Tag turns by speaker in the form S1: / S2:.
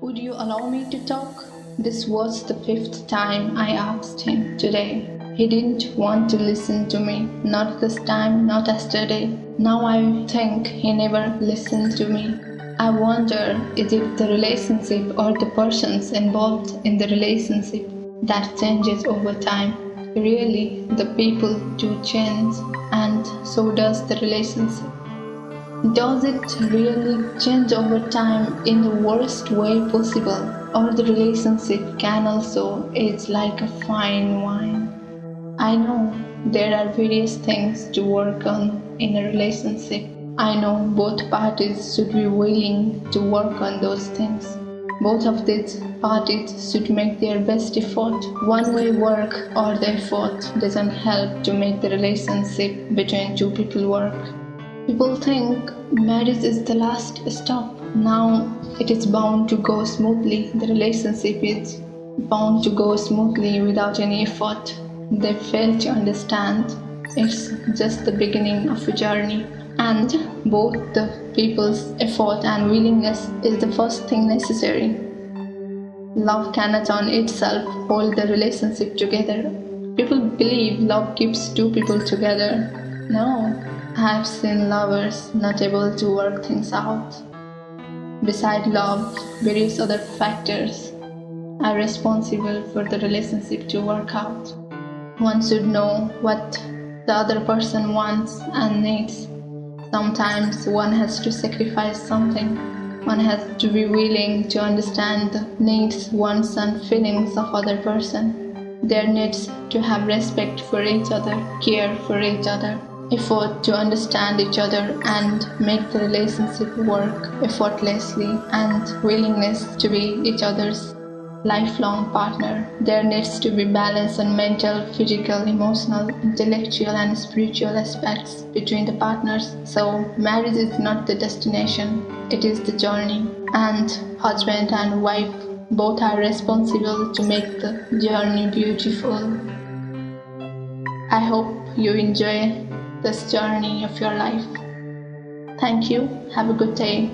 S1: Would you allow me to talk? This was the fifth time I asked him today. He didn't want to listen to me, not this time, not yesterday. Now I think he never listened to me. I wonder is it the relationship or the persons involved in the relationship that changes over time? Really, the people do change, and so does the relationship. Does it really change over time in the worst way possible? Or the relationship can also age like a fine wine? I know there are various things to work on in a relationship. I know both parties should be willing to work on those things. Both of these parties should make their best effort. One way work or the effort doesn't help to make the relationship between two people work. People think marriage is the last stop. Now it is bound to go smoothly. The relationship is bound to go smoothly without any effort. They fail to understand it's just the beginning of a journey. And both the people's effort and willingness is the first thing necessary. Love cannot on itself hold the relationship together. People believe love keeps two people together. No, I've seen lovers not able to work things out. Beside love, various other factors are responsible for the relationship to work out. One should know what the other person wants and needs. Sometimes one has to sacrifice something. One has to be willing to understand the needs, wants, and feelings of other person. There needs to have respect for each other, care for each other, effort to understand each other and make the relationship work effortlessly, and willingness to be each other's lifelong partner. There needs to be balance on mental, physical, emotional, intellectual, and spiritual aspects between the partners. So, marriage is not the destination, it is the journey. And husband and wife both are responsible to make the journey beautiful. I hope you enjoy this journey of your life. Thank you. Have a good day.